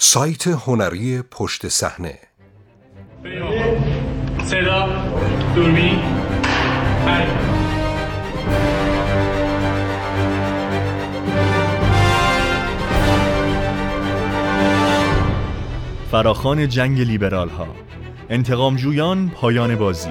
سایت هنری پشت صحنه. صدا دوربین. فراخان جنگ لیبرال ها انتقام جویان پایان بازی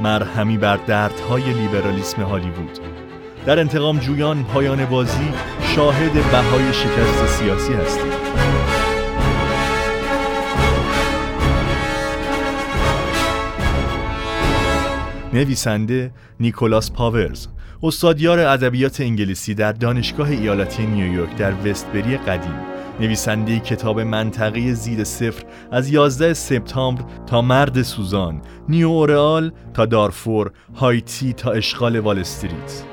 مرهمی بر دردهای لیبرالیسم هالیوود. در انتقام جویان پایان بازی شاهد بهای شکست سیاسی هستیم. نویسنده نیکولاس پاورز استادیار ادبیات انگلیسی در دانشگاه ایالتی نیویورک در وستبری قدیم. نویسنده کتاب منطقه زیر صفر از 11 سپتامبر تا مرد سوزان نیو اورئال تا دارفور هایتی تا اشغال وال استریت.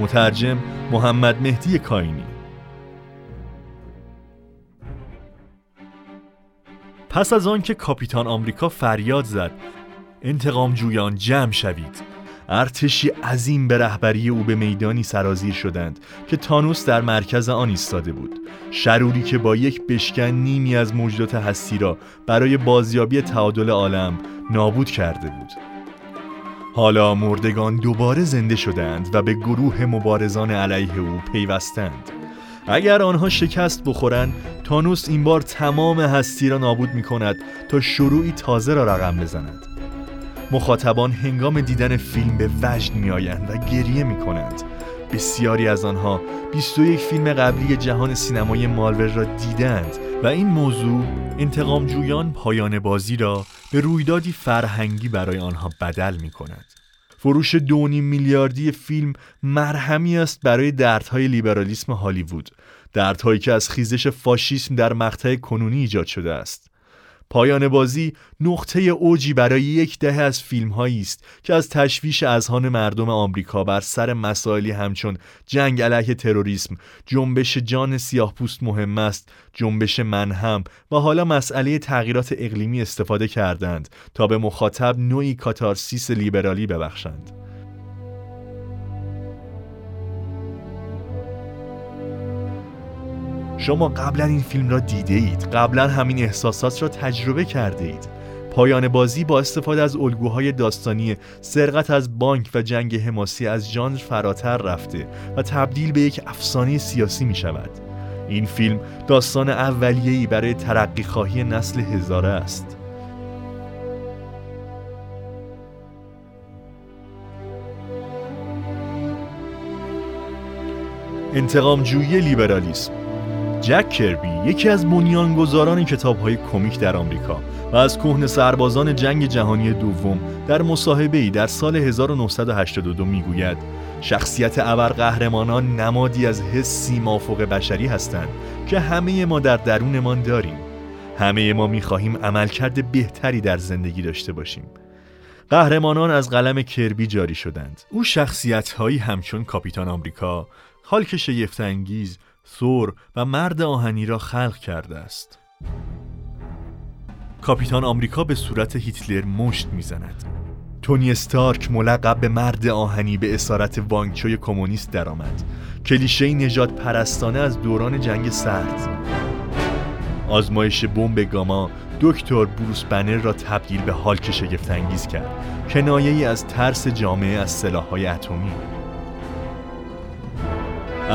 مترجم محمد مهدی کاینی. پس از آنکه کاپیتان آمریکا فریاد زد انتقام جویان جمع شوید. ارتشی عظیم به رهبری او به میدانی سرازیر شدند که تانوس در مرکز آن ایستاده بود. شروری که با یک بشکن نیمی از موجودات هستی را برای بازیابی تعادل عالم نابود کرده بود. حالا مردگان دوباره زنده شدند و به گروه مبارزان علیه او پیوستند. اگر آنها شکست بخورند تانوس این بار تمام هستی را نابود می کند تا شروعی تازه را رقم بزند مخاطبان هنگام دیدن فیلم به وجد می آیند و گریه می کنند بسیاری از آنها 21 فیلم قبلی جهان سینمای مالور را دیدند و این موضوع انتقام جویان پایان بازی را به رویدادی فرهنگی برای آنها بدل می کند. فروش دونی میلیاردی فیلم مرهمی است برای دردهای لیبرالیسم هالیوود. دردهایی که از خیزش فاشیسم در مقطع کنونی ایجاد شده است. پایان بازی نقطه اوجی برای یک دهه از فیلم است که از تشویش اذهان مردم آمریکا بر سر مسائلی همچون جنگ علیه تروریسم، جنبش جان سیاه پوست مهم است، جنبش منهم و حالا مسئله تغییرات اقلیمی استفاده کردند تا به مخاطب نوعی کاتارسیس لیبرالی ببخشند. شما قبلا این فیلم را دیده اید قبلا همین احساسات را تجربه کرده اید پایان بازی با استفاده از الگوهای داستانی سرقت از بانک و جنگ حماسی از ژانر فراتر رفته و تبدیل به یک افسانه سیاسی می شود این فیلم داستان اولیه‌ای برای ترقی خواهی نسل هزاره است. انتقام جویی لیبرالیسم جک کربی یکی از بنیانگذاران کتاب‌های کمیک در آمریکا و از کهن سربازان جنگ جهانی دوم در مصاحبه‌ای در سال 1982 می‌گوید شخصیت ابرقهرمانان نمادی از حسی مافوق بشری هستند که همه ما در درونمان داریم. همه ما می‌خواهیم عملکرد بهتری در زندگی داشته باشیم. قهرمانان از قلم کربی جاری شدند. او شخصیت هایی همچون کاپیتان آمریکا هالک شگفتانگیز ثور و مرد آهنی را خلق کرده است. کاپیتان آمریکا به صورت هیتلر مشت می‌زند. تونی استارک ملقب به مرد آهنی به اسارت وانگچوی کمونیست درآمد. کلیشه نجات پرستانه از دوران جنگ سرد. آزمایش بمب گاما دکتر بروس بنر را تبدیل به هالک شگفتانگیز کرد. کنایه ای از ترس جامعه از سلاح‌های اتمی.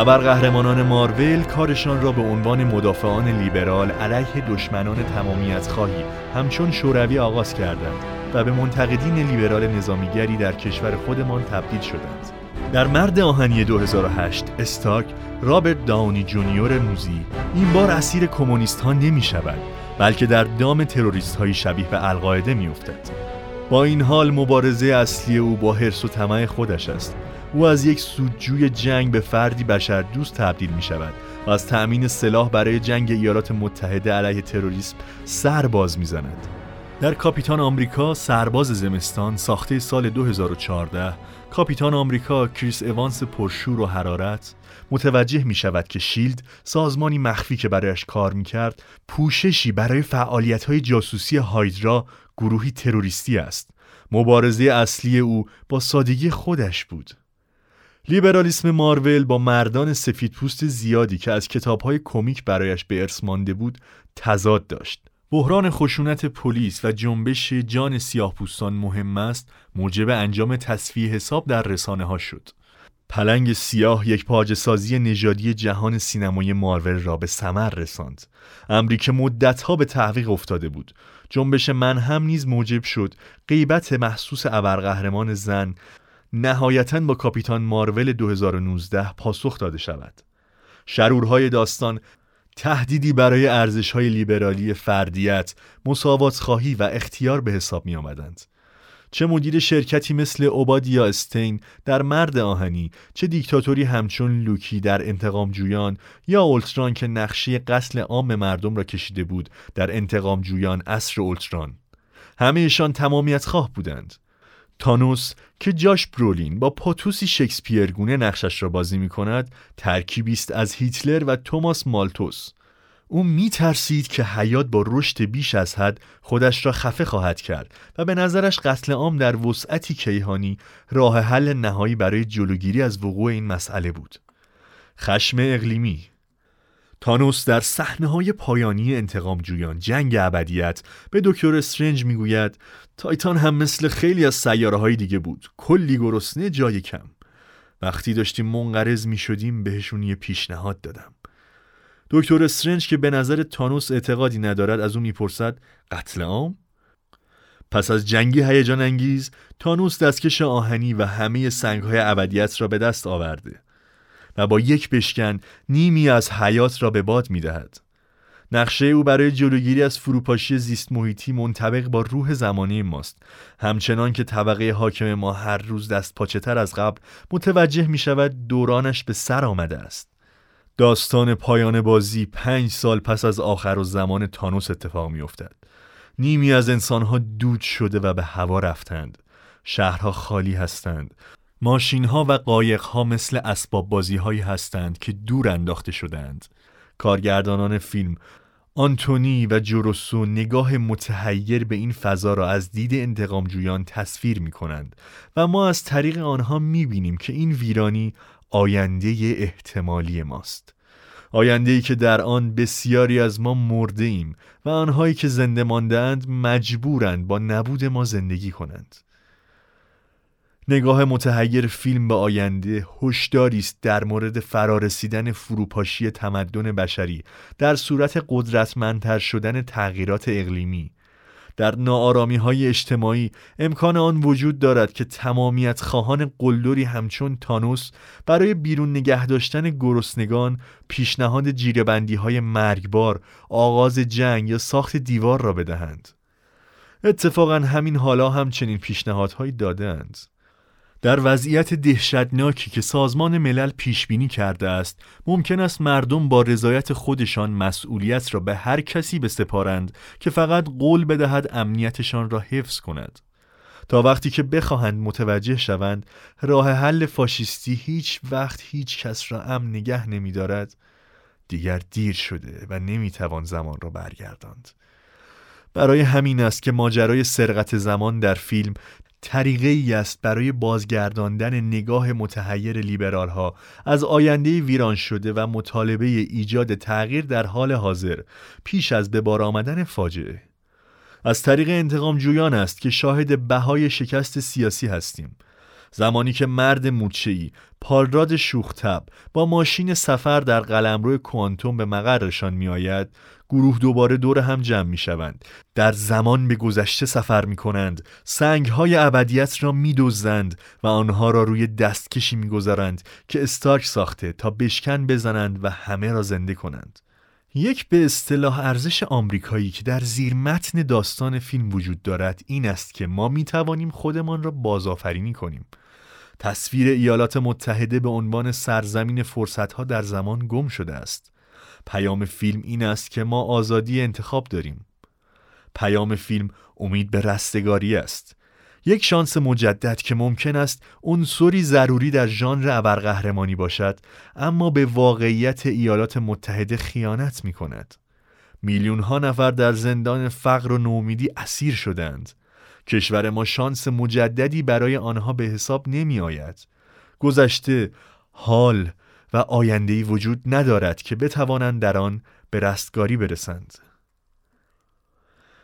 قهرمانان مارول کارشان را به عنوان مدافعان لیبرال علیه دشمنان تمامیت خواهی همچون شوروی آغاز کردند و به منتقدین لیبرال نظامیگری در کشور خودمان تبدیل شدند در مرد آهنی 2008 استاک رابرت داونی جونیور موزی این بار اسیر کمونیست ها نمی شود بلکه در دام تروریست های شبیه به القاعده می افتد. با این حال مبارزه اصلی او با حرس و طمع خودش است او از یک سودجوی جنگ به فردی بشر دوست تبدیل می شود و از تأمین سلاح برای جنگ ایالات متحده علیه تروریسم سر باز می زند. در کاپیتان آمریکا سرباز زمستان ساخته سال 2014 کاپیتان آمریکا کریس اوانس پرشور و حرارت متوجه می شود که شیلد سازمانی مخفی که برایش کار می کرد پوششی برای فعالیت های جاسوسی هایدرا گروهی تروریستی است مبارزه اصلی او با سادگی خودش بود لیبرالیسم مارول با مردان سفیدپوست زیادی که از کتابهای کمیک برایش به ارث مانده بود تضاد داشت. بحران خشونت پلیس و جنبش جان سیاهپوستان مهم است موجب انجام تصفیه حساب در رسانه ها شد. پلنگ سیاه یک پاج سازی نژادی جهان سینمای مارول را به ثمر رساند. امری که مدتها به تحقیق افتاده بود. جنبش من هم نیز موجب شد غیبت محسوس ابرقهرمان زن نهایتا با کاپیتان مارول 2019 پاسخ داده شود. شرورهای داستان تهدیدی برای ارزش های لیبرالی فردیت، مساوات خواهی و اختیار به حساب می آمدند. چه مدیر شرکتی مثل اوبادیا استین در مرد آهنی چه دیکتاتوری همچون لوکی در انتقام جویان یا اولتران که نقشه قتل عام مردم را کشیده بود در انتقام جویان اصر اولتران همهشان تمامیت خواه بودند تانوس که جاش برولین با پاتوسی شکسپیرگونه نقشش را بازی می کند ترکیبی است از هیتلر و توماس مالتوس او می ترسید که حیات با رشد بیش از حد خودش را خفه خواهد کرد و به نظرش قتل عام در وسعتی کیهانی راه حل نهایی برای جلوگیری از وقوع این مسئله بود. خشم اقلیمی تانوس در صحنه های پایانی انتقام جویان جنگ ابدیت به دکتر استرنج می‌گوید تایتان هم مثل خیلی از سیاره های دیگه بود. کلی گرسنه جای کم. وقتی داشتیم منقرض می شدیم بهشون یه پیشنهاد دادم. دکتر استرنج که به نظر تانوس اعتقادی ندارد از او می‌پرسد قتل عام؟ پس از جنگی هیجان انگیز تانوس دستکش آهنی و همه سنگهای ابدیت را به دست آورده. و با یک بشکن نیمی از حیات را به باد می‌دهد نقشه او برای جلوگیری از فروپاشی زیست محیطی منطبق با روح زمانی ماست همچنان که طبقه حاکم ما هر روز دست پاچه تر از قبل متوجه می شود دورانش به سر آمده است داستان پایان بازی پنج سال پس از آخر و زمان تانوس اتفاق می افتد. نیمی از انسانها دود شده و به هوا رفتند. شهرها خالی هستند. ماشین ها و قایق ها مثل اسباب بازی هایی هستند که دور انداخته شدند. کارگردانان فیلم آنتونی و جوروسو نگاه متحیر به این فضا را از دید انتقامجویان تصویر می کنند و ما از طریق آنها می بینیم که این ویرانی آینده احتمالی ماست آینده ای که در آن بسیاری از ما مرده ایم و آنهایی که زنده ماندهاند مجبورند با نبود ما زندگی کنند نگاه متحیر فیلم به آینده هشداری است در مورد فرارسیدن فروپاشی تمدن بشری در صورت قدرتمندتر شدن تغییرات اقلیمی. در نارامی های اجتماعی امکان آن وجود دارد که تمامیت خواهان قلدری همچون تانوس برای بیرون نگه داشتن گرسنگان پیشنهاد جیربندی های مرگبار آغاز جنگ یا ساخت دیوار را بدهند. اتفاقا همین حالا هم چنین پیشنهادهایی دادند در وضعیت دهشتناکی که سازمان ملل پیش بینی کرده است ممکن است مردم با رضایت خودشان مسئولیت را به هر کسی بسپارند که فقط قول بدهد امنیتشان را حفظ کند. تا وقتی که بخواهند متوجه شوند راه حل فاشیستی هیچ وقت هیچ کس را امن نگه نمی دارد دیگر دیر شده و نمی‌توان زمان را برگرداند. برای همین است که ماجرای سرقت زمان در فیلم طریقه ای است برای بازگرداندن نگاه متحیر لیبرال ها از آینده ویران شده و مطالبه ایجاد تغییر در حال حاضر. پیش از به بار آمدن فاجعه. از طریق انتقام جویان است که شاهد بهای شکست سیاسی هستیم. زمانی که مرد موچه‌ای پالراد شوختب با ماشین سفر در قلمرو کوانتوم به مقرشان میآید گروه دوباره دور هم جمع می شوند در زمان به گذشته سفر می کنند سنگ های ابدیت را می دوزند و آنها را روی دستکشی می گذارند که استارک ساخته تا بشکن بزنند و همه را زنده کنند. یک به اصطلاح ارزش آمریکایی که در زیر متن داستان فیلم وجود دارد این است که ما می توانیم خودمان را بازآفرینی کنیم. تصویر ایالات متحده به عنوان سرزمین فرصتها در زمان گم شده است. پیام فیلم این است که ما آزادی انتخاب داریم. پیام فیلم امید به رستگاری است. یک شانس مجدد که ممکن است عنصری ضروری در ژانر ابرقهرمانی باشد اما به واقعیت ایالات متحده خیانت می کند میلیون ها نفر در زندان فقر و نومیدی اسیر شدند. کشور ما شانس مجددی برای آنها به حساب نمی آید گذشته حال و آیندهی وجود ندارد که بتوانند در آن به رستگاری برسند.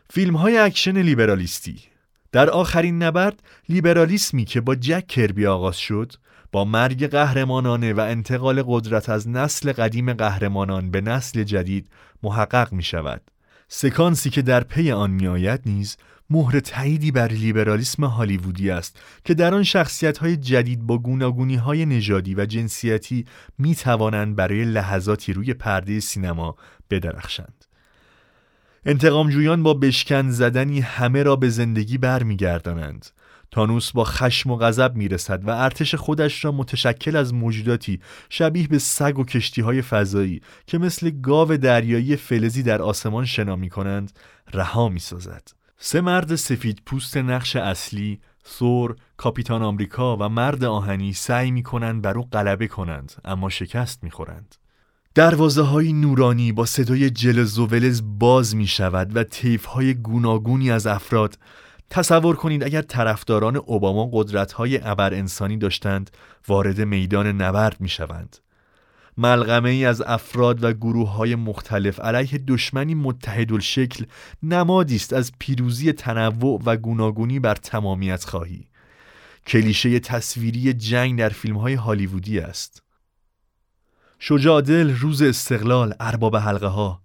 فیلم های اکشن لیبرالیستی در آخرین نبرد لیبرالیسمی که با جک کربی آغاز شد با مرگ قهرمانانه و انتقال قدرت از نسل قدیم قهرمانان به نسل جدید محقق می شود. سکانسی که در پی آن می آید نیز مهر تاییدی بر لیبرالیسم هالیوودی است که در آن شخصیت های جدید با گوناگونی های نژادی و جنسیتی می توانند برای لحظاتی روی پرده سینما بدرخشند. انتقامجویان با بشکن زدنی همه را به زندگی برمیگردانند. تانوس با خشم و غضب می‌رسد و ارتش خودش را متشکل از موجوداتی شبیه به سگ و کشتی های فضایی که مثل گاو دریایی فلزی در آسمان شنا می کنند رها می سازد. سه مرد سفید پوست نقش اصلی ثور، کاپیتان آمریکا و مرد آهنی سعی می کنند بر او غلبه کنند اما شکست می خورند. دروازه های نورانی با صدای جلز و ولز باز می شود و تیف های گوناگونی از افراد تصور کنید اگر طرفداران اوباما قدرت های ابر انسانی داشتند وارد میدان نبرد می شوند. ملغمه ای از افراد و گروه های مختلف علیه دشمنی متحدالشکل نمادی است از پیروزی تنوع و گوناگونی بر تمامیت خواهی. کلیشه تصویری جنگ در فیلم های هالیوودی است. شجاع روز استقلال ارباب حلقه ها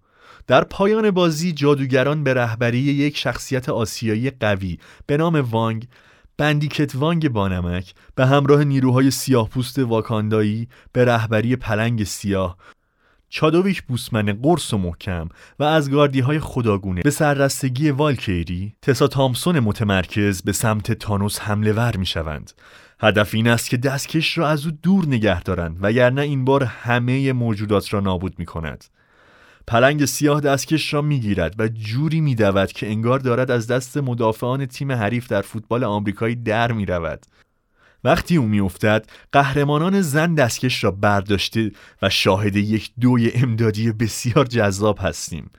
در پایان بازی جادوگران به رهبری یک شخصیت آسیایی قوی به نام وانگ بندیکت وانگ بانمک به همراه نیروهای سیاه پوست واکاندایی به رهبری پلنگ سیاه چادویک بوسمن قرص و محکم و از گاردی های خداگونه به سررستگی والکیری تسا تامسون متمرکز به سمت تانوس حمله ور می شوند هدف این است که دستکش را از او دور نگه دارند وگرنه این بار همه موجودات را نابود می کند پلنگ سیاه دستکش را می‌گیرد و جوری میدود که انگار دارد از دست مدافعان تیم حریف در فوتبال آمریکایی در می‌رود. وقتی او میافتد قهرمانان زن دستکش را برداشته و شاهد یک دوی امدادی بسیار جذاب هستیم.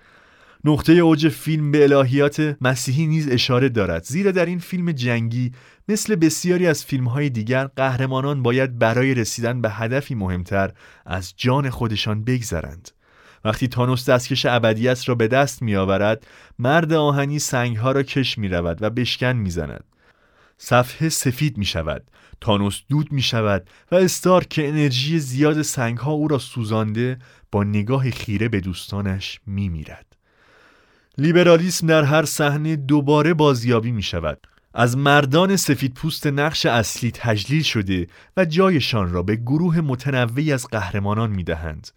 نقطه اوج فیلم به الهیات مسیحی نیز اشاره دارد زیرا در این فیلم جنگی مثل بسیاری از فیلم های دیگر قهرمانان باید برای رسیدن به هدفی مهمتر از جان خودشان بگذرند وقتی تانوس دستکش ابدیت را به دست می آورد مرد آهنی سنگ ها را کش می رود و بشکن می زند. صفحه سفید می شود تانوس دود می شود و استار که انرژی زیاد سنگ ها او را سوزانده با نگاه خیره به دوستانش می میرد. لیبرالیسم در هر صحنه دوباره بازیابی می شود. از مردان سفید پوست نقش اصلی تجلیل شده و جایشان را به گروه متنوعی از قهرمانان می دهند.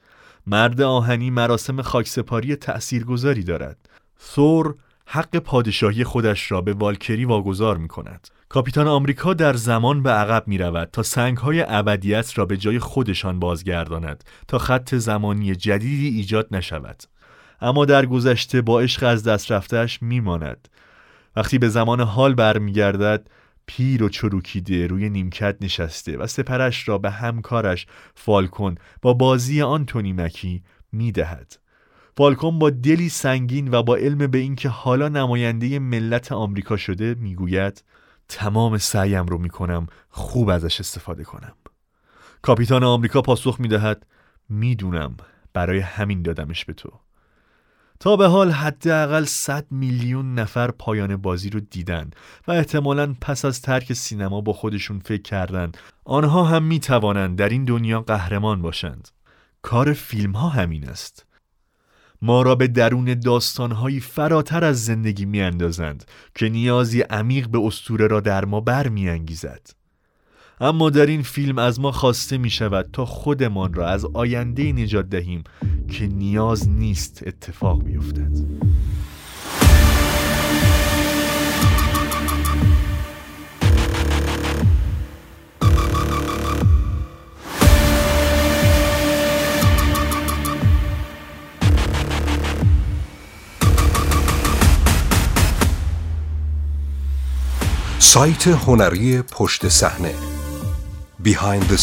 مرد آهنی مراسم خاکسپاری تأثیرگذاری دارد ثور حق پادشاهی خودش را به والکری واگذار می کند کاپیتان آمریکا در زمان به عقب می رود تا سنگ های ابدیت را به جای خودشان بازگرداند تا خط زمانی جدیدی ایجاد نشود اما در گذشته با عشق از دست رفتهش می ماند. وقتی به زمان حال برمیگردد پیر و چروکیده روی نیمکت نشسته و سپرش را به همکارش فالکون با بازی آنتونی مکی می‌دهد. فالکون با دلی سنگین و با علم به اینکه حالا نماینده ملت آمریکا شده می‌گوید تمام سعیم رو می‌کنم خوب ازش استفاده کنم. کاپیتان آمریکا پاسخ می‌دهد می‌دونم برای همین دادمش به تو. تا به حال حداقل 100 میلیون نفر پایان بازی رو دیدن و احتمالا پس از ترک سینما با خودشون فکر کردن. آنها هم می توانند در این دنیا قهرمان باشند. کار فیلم ها همین است. ما را به درون داستانهایی فراتر از زندگی می اندازند که نیازی عمیق به استوره را در ما برمیانگیزد. اما در این فیلم از ما خواسته می شود تا خودمان را از آینده نجات دهیم که نیاز نیست اتفاق بیفتد. سایت هنری پشت صحنه behind the